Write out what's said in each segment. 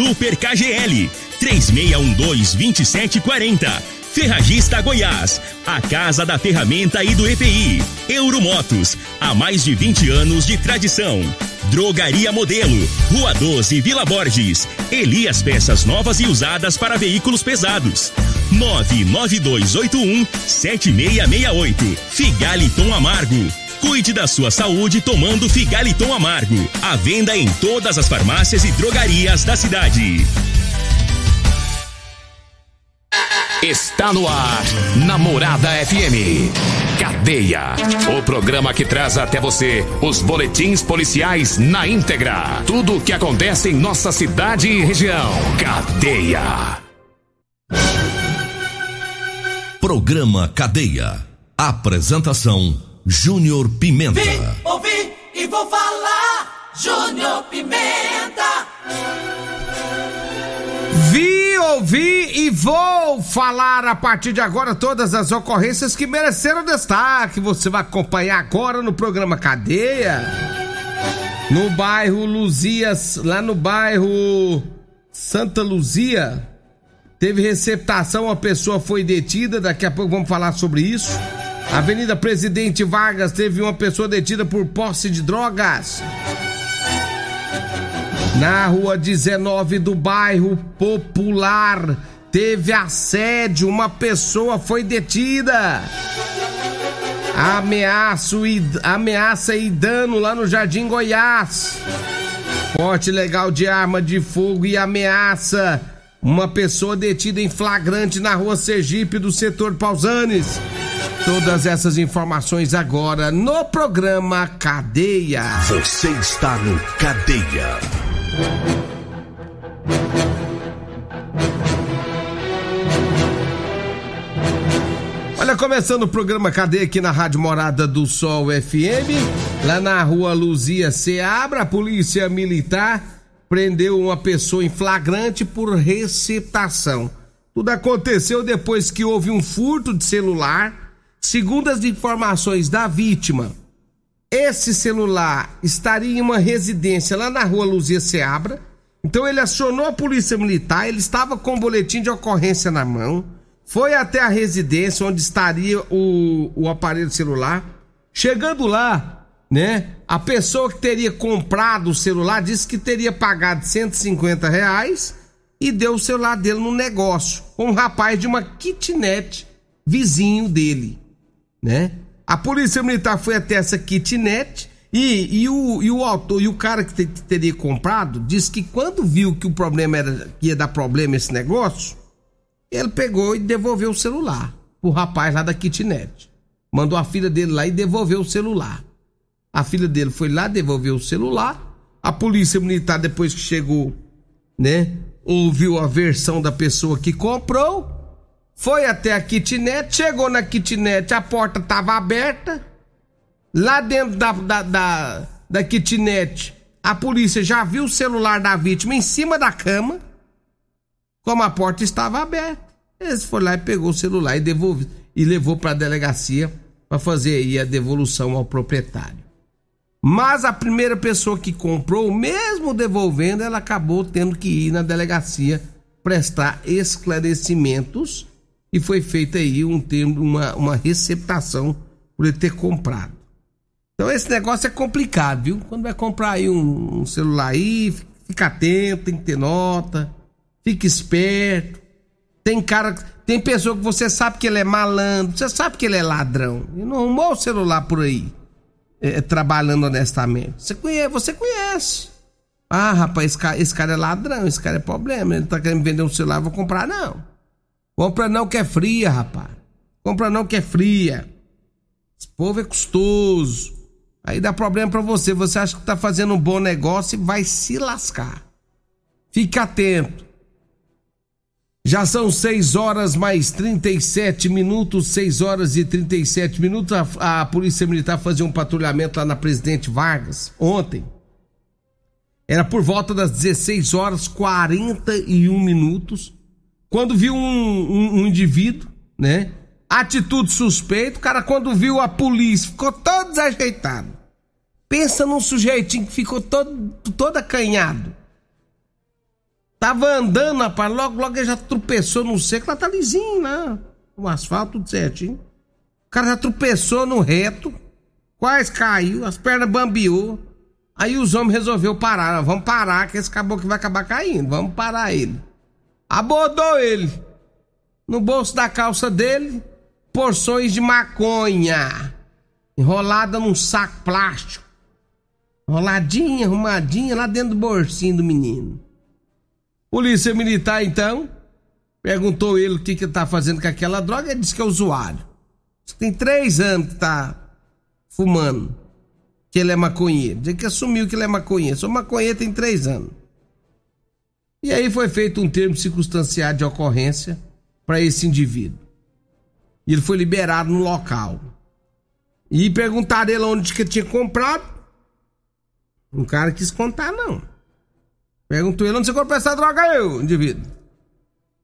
Super KGL 3612-2740. Ferragista Goiás, a casa da ferramenta e do EPI. Euromotos, há mais de 20 anos de tradição. Drogaria Modelo, Rua 12, Vila Borges. Elias Peças Novas e Usadas para Veículos Pesados. 99281 7668. Figaliton Amargo. Cuide da sua saúde tomando Figaliton Amargo. À venda em todas as farmácias e drogarias da cidade. Está no ar, Namorada FM. Cadeia. O programa que traz até você os boletins policiais na íntegra. Tudo o que acontece em nossa cidade e região. Cadeia. Programa Cadeia. Apresentação Júnior Pimenta. Vim, ouvi e vou falar. Júnior Pimenta. Vi, ouvi e vou falar a partir de agora todas as ocorrências que mereceram destaque. Você vai acompanhar agora no programa Cadeia. No bairro Luzias, lá no bairro Santa Luzia, teve receptação, uma pessoa foi detida, daqui a pouco vamos falar sobre isso. Avenida Presidente Vargas teve uma pessoa detida por posse de drogas. Na rua 19 do bairro Popular, teve assédio, uma pessoa foi detida. Ameaço e, ameaça e dano lá no Jardim Goiás. Porte legal de arma de fogo e ameaça. Uma pessoa detida em flagrante na rua Sergipe do setor Pausanes. Todas essas informações agora no programa Cadeia. Você está no Cadeia. Olha, começando o programa Cadeia aqui na Rádio Morada do Sol FM, lá na rua Luzia Seabra, a polícia militar prendeu uma pessoa em flagrante por receptação. Tudo aconteceu depois que houve um furto de celular. Segundo as informações da vítima, esse celular estaria em uma residência lá na rua Luzia Seabra. Então ele acionou a polícia militar, ele estava com o boletim de ocorrência na mão, foi até a residência onde estaria o, o aparelho celular. Chegando lá, né? A pessoa que teria comprado o celular disse que teria pagado 150 reais e deu o celular dele no negócio com um rapaz de uma kitnet vizinho dele, né? A polícia militar foi até essa kitnet e, e, o, e o autor e o cara que, te, que teria comprado disse que quando viu que o problema era que ia dar problema esse negócio, ele pegou e devolveu o celular pro rapaz lá da kitnet. Mandou a filha dele lá e devolveu o celular. A filha dele foi lá, devolveu o celular. A polícia militar, depois que chegou, né, ouviu a versão da pessoa que comprou, foi até a kitnet, chegou na kitnet, a porta estava aberta. Lá dentro da, da, da, da kitnet, a polícia já viu o celular da vítima em cima da cama, como a porta estava aberta. Eles foram lá e pegou o celular e devolveu e levou para a delegacia para fazer aí a devolução ao proprietário. Mas a primeira pessoa que comprou, mesmo devolvendo, ela acabou tendo que ir na delegacia prestar esclarecimentos e foi feita aí um termo, uma, uma receptação por ele ter comprado. Então esse negócio é complicado, viu? Quando vai comprar aí um, um celular aí, fica atento, tem que ter nota, fica esperto. Tem cara, tem pessoa que você sabe que ele é malandro, você sabe que ele é ladrão. E não arrumou o celular por aí, é, trabalhando honestamente. Você conhece, você conhece. Ah, rapaz, esse cara, esse cara é ladrão, esse cara é problema. Ele tá querendo vender um celular, eu vou comprar, não. Compra não que é fria, rapaz. Compra não que é fria. Esse povo é custoso. Aí dá problema para você. Você acha que tá fazendo um bom negócio e vai se lascar. Fique atento. Já são 6 horas mais 37 minutos, 6 horas e 37 minutos. A, a Polícia Militar fazia um patrulhamento lá na Presidente Vargas ontem. Era por volta das 16 horas 41 minutos. Quando viu um, um, um indivíduo, né? Atitude suspeita, o cara quando viu a polícia ficou todo desajeitado. Pensa num sujeitinho que ficou todo, todo acanhado. Tava andando, rapaz, logo, logo ele já tropeçou no seco, lá tá lisinho, né? O asfalto tudo certinho. O cara já tropeçou no reto, quase caiu, as pernas bambiou. Aí os homens resolveu parar, vamos parar, que esse caboclo vai acabar caindo, vamos parar ele. Abordou ele. No bolso da calça dele, porções de maconha, enrolada num saco plástico. Enroladinha, arrumadinha lá dentro do bolsinho do menino. Polícia Militar, então, perguntou ele o que, que tá fazendo com aquela droga. Ele disse que é usuário. Tem três anos que tá fumando. Que ele é maconheiro. Diz que assumiu que ele é maconheiro. Sou maconheiro tem três anos. E aí foi feito um termo circunstanciado de ocorrência para esse indivíduo. E ele foi liberado no local. E perguntaram ele onde que tinha comprado. Um cara quis contar, não. Perguntou ele onde você comprou essa droga aí, indivíduo.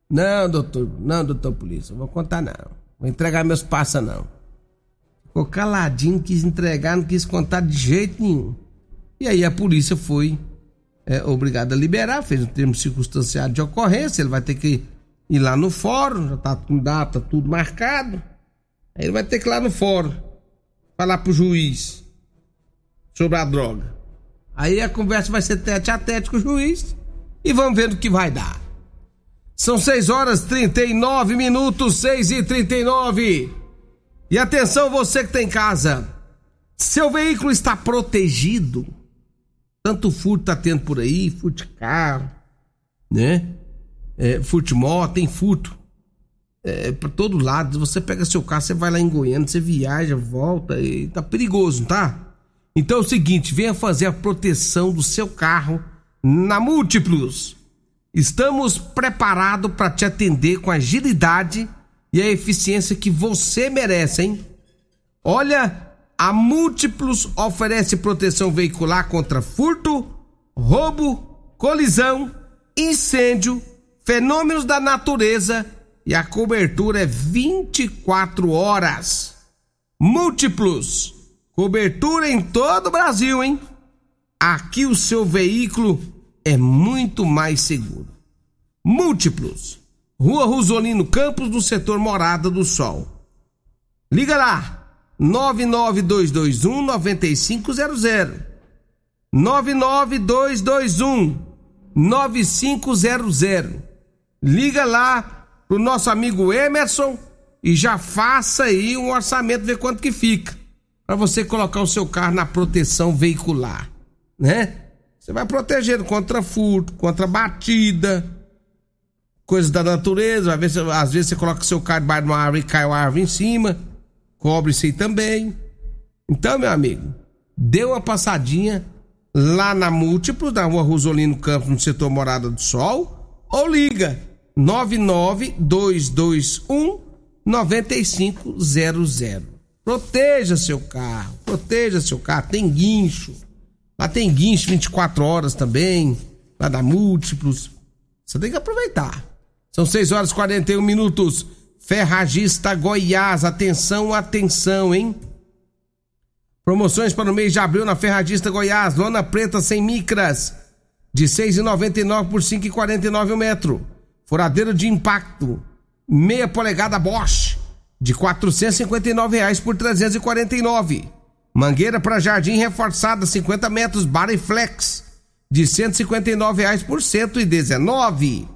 Não, doutor, não, doutor polícia, não vou contar não. Vou entregar meus passos não. Ficou caladinho, quis entregar, não quis contar de jeito nenhum. E aí a polícia foi é, obrigada a liberar, fez um termo circunstanciado de ocorrência, ele vai ter que ir lá no fórum, já tá com data, tudo marcado. Aí ele vai ter que ir lá no fórum, falar pro juiz sobre a droga. Aí a conversa vai ser tete a tete com o juiz e vamos ver o que vai dar. São 6 horas 39 minutos, 6 e 39. E atenção, você que tem tá casa. Seu veículo está protegido. Tanto furto tá tendo por aí, furto carro, né? É, furto moto, tem furto. É, para todo lado. Você pega seu carro, você vai lá em Goiânia, você viaja, volta e tá perigoso, tá? Então é o seguinte, venha fazer a proteção do seu carro na Múltiplos. Estamos preparados para te atender com agilidade e a eficiência que você merece, hein? Olha, a Múltiplos oferece proteção veicular contra furto, roubo, colisão, incêndio, fenômenos da natureza e a cobertura é 24 horas. Múltiplos Cobertura em todo o Brasil, hein? Aqui o seu veículo é muito mais seguro. Múltiplos. Rua Rosolino Campos, do setor Morada do Sol. Liga lá. 99221 9500. 99221 9500. Liga lá pro nosso amigo Emerson e já faça aí um orçamento, ver quanto que fica para você colocar o seu carro na proteção veicular, né? Você vai protegendo contra furto, contra batida, coisas da natureza. Às vezes, às vezes você coloca o seu carro debaixo de uma árvore e cai uma árvore em cima, cobre isso aí também. Então, meu amigo, dê uma passadinha lá na Múltiplos, na rua Rosolino Campos, no setor Morada do Sol, ou liga 99221 9500. Proteja seu carro, proteja seu carro. Tem guincho. Lá tem guincho 24 horas também. Lá dá múltiplos. Você tem que aproveitar. São 6 horas e 41 minutos. Ferragista Goiás. Atenção, atenção, hein? Promoções para o mês de abril na Ferragista Goiás. Lona preta sem micras. De 6,99 por 5,49 o metro. Furadeiro de impacto. Meia polegada Bosch de 459 reais por 349. Mangueira para jardim reforçada 50 metros Bariflex de 159 reais por 119.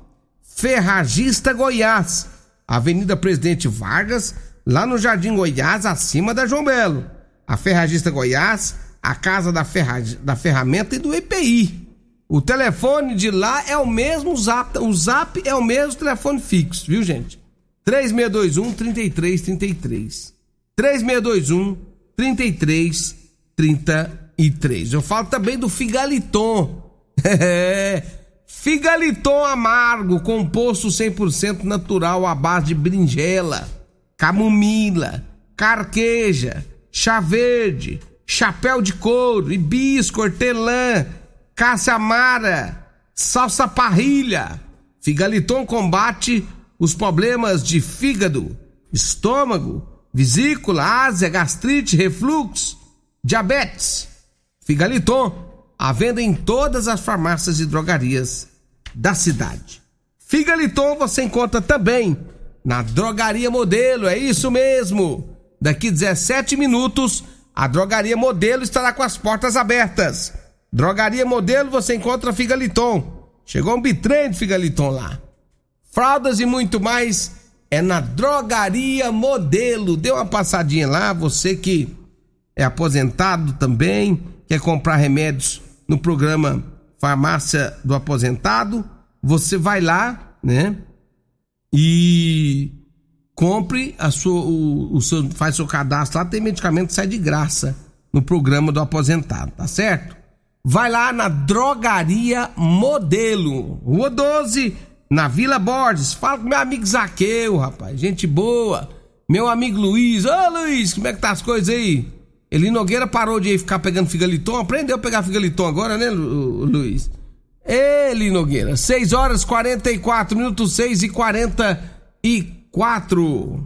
Ferragista Goiás, Avenida Presidente Vargas, lá no Jardim Goiás, acima da João Belo. A Ferragista Goiás, a casa da, ferra... da ferramenta e do EPI. O telefone de lá é o mesmo, zap, o zap é o mesmo telefone fixo, viu gente? 3621 3333. 3621 3333. Eu falo também do Figaliton. Figaliton amargo, composto 100% natural à base de berinjela, camomila, carqueja, chá verde, chapéu de couro, hibisco, hortelã, caça amara, salsa parrilha. Figaliton combate os problemas de fígado, estômago, vesícula, ásia, gastrite, refluxo, diabetes. Figaliton, à venda em todas as farmácias e drogarias da cidade. Figaliton você encontra também na Drogaria Modelo, é isso mesmo. Daqui 17 minutos, a Drogaria Modelo estará com as portas abertas. Drogaria Modelo você encontra Figaliton. Chegou um bitrem de Figaliton lá. Fraldas e muito mais é na Drogaria Modelo. Dê uma passadinha lá, você que é aposentado também, quer comprar remédios no programa Farmácia do Aposentado, você vai lá, né? E compre a sua, o, o seu, faz seu cadastro lá, tem medicamento que sai de graça no programa do aposentado, tá certo? Vai lá na Drogaria Modelo, Rua 12, na Vila Borges. Fala com meu amigo Zaqueu, rapaz, gente boa. Meu amigo Luiz, ô Luiz, como é que tá as coisas aí? Eli Nogueira parou de ficar pegando figaliton, aprendeu a pegar figaliton agora, né, Luiz? Eli Nogueira, 6 horas 44 minutos, 6 e 44.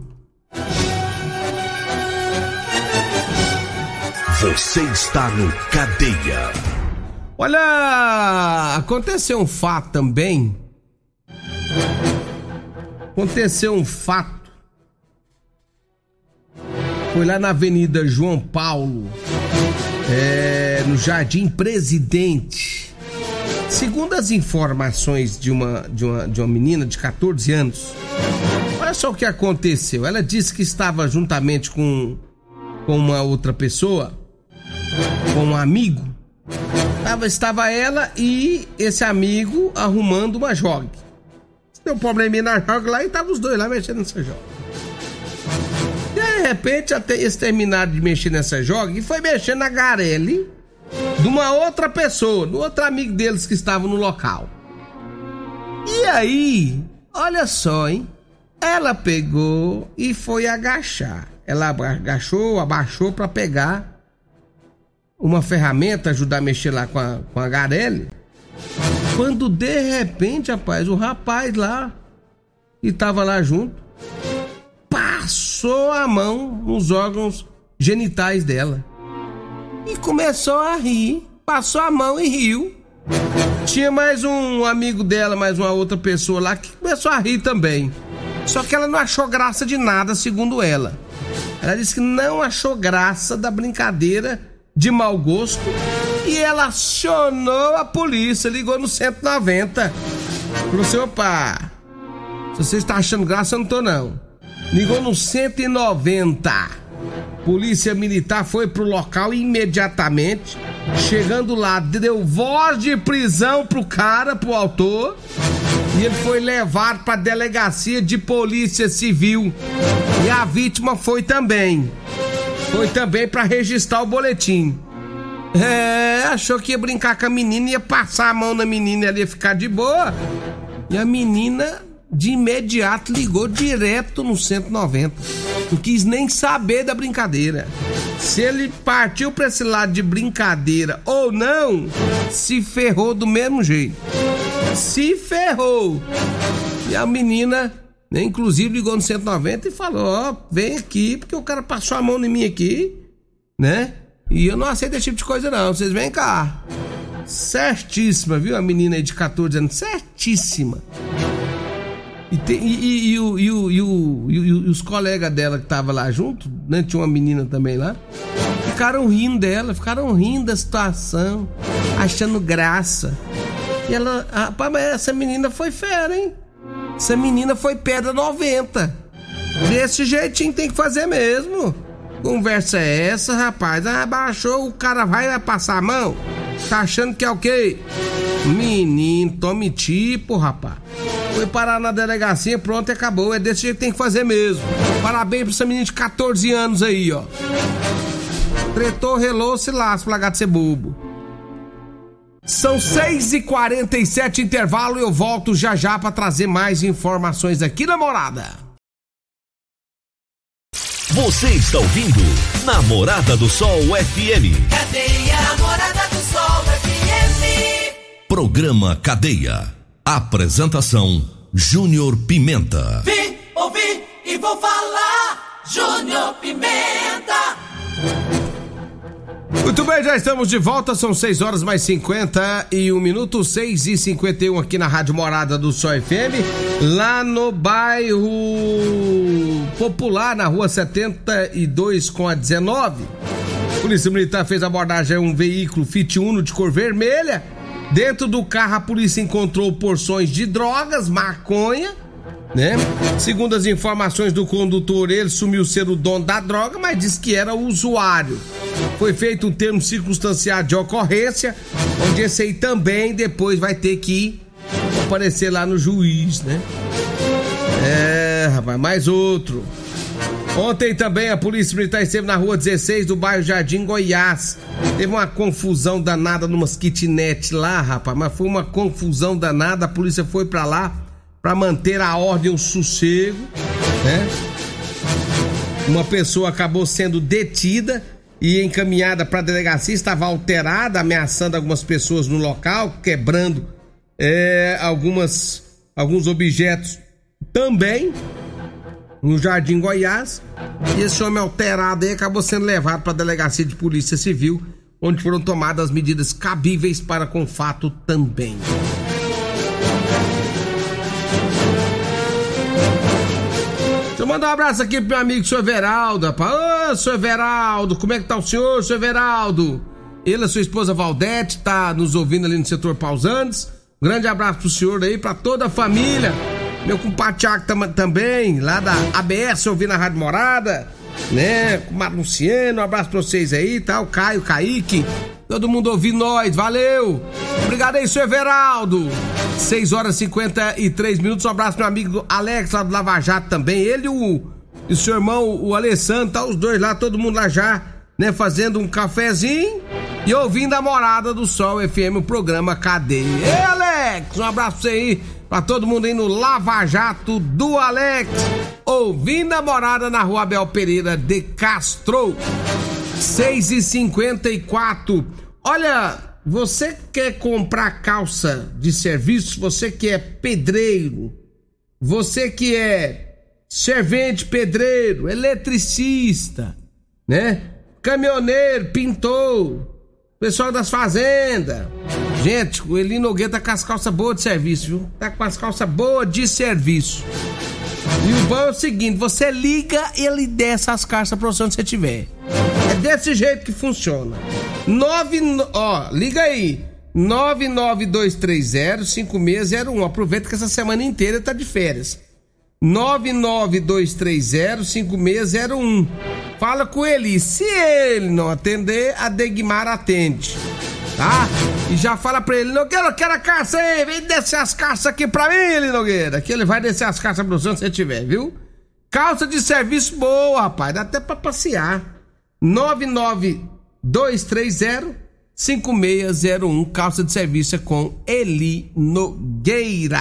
Você está no Cadeia. Olha, aconteceu um fato também. Aconteceu um fato foi lá na Avenida João Paulo, é, no Jardim Presidente. Segundo as informações de uma, de, uma, de uma menina de 14 anos, olha só o que aconteceu. Ela disse que estava juntamente com, com uma outra pessoa, com um amigo. Estava, estava ela e esse amigo arrumando uma jogue. Deu um probleminha na jogue lá e estavam os dois lá mexendo nessa jogue repente, até eles terminaram de mexer nessa joga e foi mexendo na Garelli de uma outra pessoa, do outro amigo deles que estava no local. E aí, olha só, hein? Ela pegou e foi agachar. Ela agachou, abaixou para pegar uma ferramenta, ajudar a mexer lá com a, com a Garelli. Quando de repente, rapaz, o rapaz lá que tava lá junto passou a mão nos órgãos genitais dela. E começou a rir. Passou a mão e riu. Tinha mais um amigo dela, mais uma outra pessoa lá que começou a rir também. Só que ela não achou graça de nada, segundo ela. Ela disse que não achou graça da brincadeira de mau gosto e ela acionou a polícia, ligou no 190. Falou assim: opa, se você está achando graça, eu não tô não. Ligou no 190. Polícia Militar foi pro local imediatamente. Chegando lá, deu voz de prisão pro cara, pro autor. E ele foi levado pra delegacia de polícia civil. E a vítima foi também. Foi também para registrar o boletim. É, achou que ia brincar com a menina, ia passar a mão na menina ela ia ficar de boa. E a menina de imediato ligou direto no 190. Não quis nem saber da brincadeira. Se ele partiu para esse lado de brincadeira ou não, se ferrou do mesmo jeito. Se ferrou. E a menina, né, inclusive, ligou no 190 e falou: Ó, oh, vem aqui, porque o cara passou a mão em mim aqui, né? E eu não aceito esse tipo de coisa, não. Vocês vêm cá. Certíssima, viu? A menina aí de 14 anos, certíssima. E, tem, e, e, o, e, o, e, e, os colegas dela que tava lá junto, né? Tinha uma menina também lá. Ficaram rindo dela, ficaram rindo da situação, achando graça. E ela, rapaz, mas essa menina foi fera, hein? Essa menina foi pedra 90. Desse jeitinho tem que fazer mesmo. Conversa é essa, rapaz? Ah, baixou, o cara vai, vai passar a mão? Tá achando que é o quê? Menino, tome tipo, rapaz. Foi parar na delegacia, pronto e acabou. É desse jeito que tem que fazer mesmo. Parabéns pra essa menina de 14 anos aí, ó. Tretou, relou, se lasca, pra de ser bobo. São 6 e 47 intervalo. Eu volto já já para trazer mais informações aqui na morada. Você está ouvindo Namorada do Sol FM. Cadeia Namorada do Sol FM. Programa Cadeia. Apresentação Júnior Pimenta. Vim, ouvi e vou falar. Júnior Pimenta. Muito bem, já estamos de volta, são 6 horas mais 51 minutos, 6 e 51 aqui na Rádio Morada do Sol FM, lá no bairro Popular, na rua 72 com a 19. A Polícia Militar fez abordagem a um veículo Fit Uno de cor vermelha. Dentro do carro, a polícia encontrou porções de drogas, maconha né? Segundo as informações do condutor, ele sumiu ser o dono da droga, mas disse que era o usuário. Foi feito um termo circunstanciado de ocorrência, onde esse aí também depois vai ter que aparecer lá no juiz, né? É, rapaz, mais outro. Ontem também a Polícia Militar esteve na rua 16 do bairro Jardim Goiás. Teve uma confusão danada numas kitnet lá, rapaz, mas foi uma confusão danada. A polícia foi para lá para manter a ordem o sossego, né? Uma pessoa acabou sendo detida e encaminhada para a delegacia, estava alterada, ameaçando algumas pessoas no local, quebrando é, algumas alguns objetos também no Jardim Goiás. E esse homem alterado aí acabou sendo levado para a delegacia de polícia civil, onde foram tomadas medidas cabíveis para com o fato também. eu mandar um abraço aqui pro meu amigo senhor Veraldo, rapaz. Ô, senhor Veraldo, como é que tá o senhor, senhor Veraldo? Ele e sua esposa Valdete tá nos ouvindo ali no setor Pausantes. Um grande abraço pro senhor aí, pra toda a família. Meu compadre Thiago tam, também, lá da ABS, ouvindo a Rádio Morada, né? Com o Luciano, um abraço pra vocês aí, tá? O Caio, Kaique, todo mundo ouvindo nós, valeu! Obrigado aí, senhor Everaldo! 6 horas e 53 minutos, um abraço meu amigo Alex lá do Lava Jato também, ele o, e seu irmão, o Alessandro, tá os dois lá, todo mundo lá já, né? Fazendo um cafezinho e ouvindo a Morada do Sol FM, o programa Cadeia. Ei, Alex, um abraço pra você aí Pra todo mundo aí no Lava Jato do Alex. Ouvindo a morada na rua Abel Pereira de Castro. 6 e 54 Olha, você quer comprar calça de serviço? Você que é pedreiro, você que é servente pedreiro, eletricista, né? Caminhoneiro, pintor, pessoal das fazendas Gente, o Eli Nogueira tá com as calças boas de serviço, viu? Tá com as calças boas de serviço. E o bom é o seguinte: você liga ele desce as calças pra onde você tiver. É desse jeito que funciona. 9, ó, liga aí. 992305601. Aproveita que essa semana inteira tá de férias. 992305601. Fala com ele. Se ele não atender, a Degmar atende tá? E já fala pra ele, Nogueira, eu quero a caça aí, vem descer as caças aqui pra mim, ele, Nogueira, que ele vai descer as caças pro senhor se tiver, viu? Calça de serviço boa, rapaz, dá até pra passear. 99230 5601, calça de serviço é com Eli Nogueira.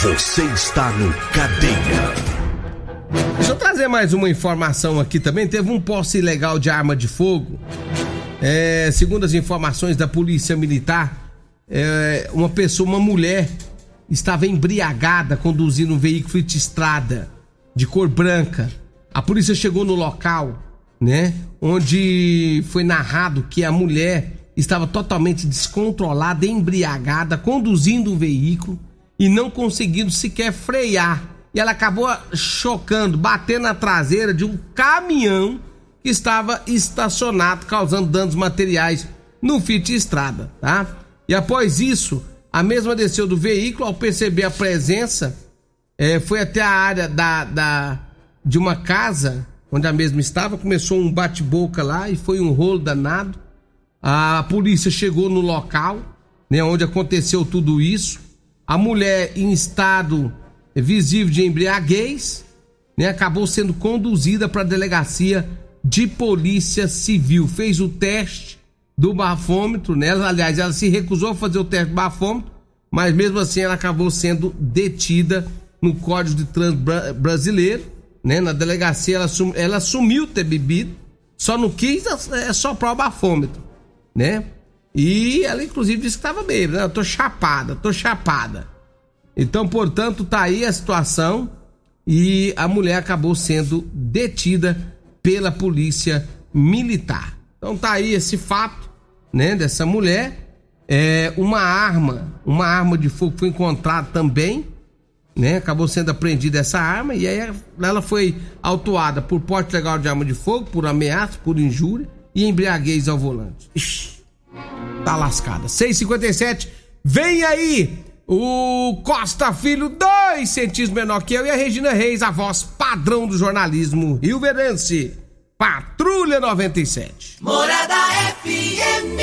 Você está no Cadeia. Deixa eu trazer mais uma informação aqui também. Teve um posse ilegal de arma de fogo. É, segundo as informações da Polícia Militar, é, uma pessoa, uma mulher, estava embriagada conduzindo um veículo de estrada de cor branca. A polícia chegou no local, né? Onde foi narrado que a mulher estava totalmente descontrolada, embriagada, conduzindo o veículo e não conseguindo sequer frear e ela acabou chocando, batendo na traseira de um caminhão que estava estacionado, causando danos materiais no Fit Estrada, tá? E após isso, a mesma desceu do veículo, ao perceber a presença, é, foi até a área da, da, de uma casa onde a mesma estava, começou um bate-boca lá e foi um rolo danado. A polícia chegou no local, né, onde aconteceu tudo isso. A mulher em estado visível de embriaguez, né, acabou sendo conduzida para a delegacia de polícia civil. Fez o teste do bafômetro, né? Aliás, ela se recusou a fazer o teste do bafômetro, mas mesmo assim ela acabou sendo detida no Código de Trânsito Brasileiro, né? Na delegacia ela, ela assumiu ter bebido, só não quis é, soprar o bafômetro, né? E ela inclusive disse que estava bêbada, né? Tô chapada, tô chapada. Então, portanto, tá aí a situação e a mulher acabou sendo detida pela polícia militar. Então tá aí esse fato, né, dessa mulher. É, uma arma, uma arma de fogo foi encontrada também, né? Acabou sendo apreendida essa arma e aí ela foi autuada por porte legal de arma de fogo, por ameaça, por injúria e embriaguez ao volante. Ixi, tá lascada. 657, vem aí o Costa Filho, dois centímetros menor que eu, e a Regina Reis, a voz padrão do jornalismo Rio Verense. Patrulha 97. Morada FM.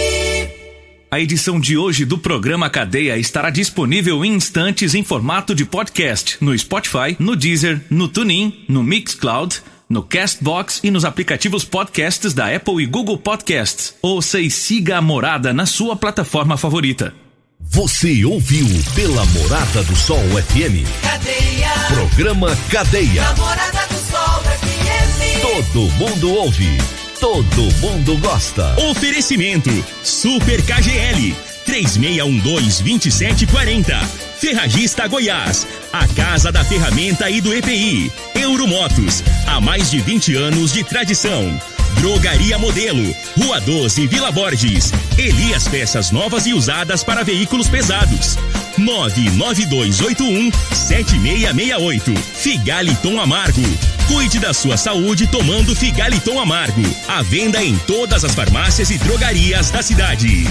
A edição de hoje do programa Cadeia estará disponível em instantes em formato de podcast no Spotify, no Deezer, no TuneIn, no Mixcloud, no Castbox e nos aplicativos podcasts da Apple e Google Podcasts. Ouça e siga a Morada na sua plataforma favorita. Você ouviu pela Morada do Sol FM. Cadeia. Programa Cadeia. Namorada do Sol FM. Todo mundo ouve. Todo mundo gosta. Oferecimento Super KGL 3612-2740. Ferragista Goiás, a casa da ferramenta e do EPI. Euromotos, há mais de 20 anos de tradição. Drogaria Modelo, Rua 12, Vila Borges. Elias Peças Novas e Usadas para Veículos Pesados. 99281-7668. Figaliton Amargo. Cuide da sua saúde tomando Figaliton Amargo. À venda em todas as farmácias e drogarias da cidade.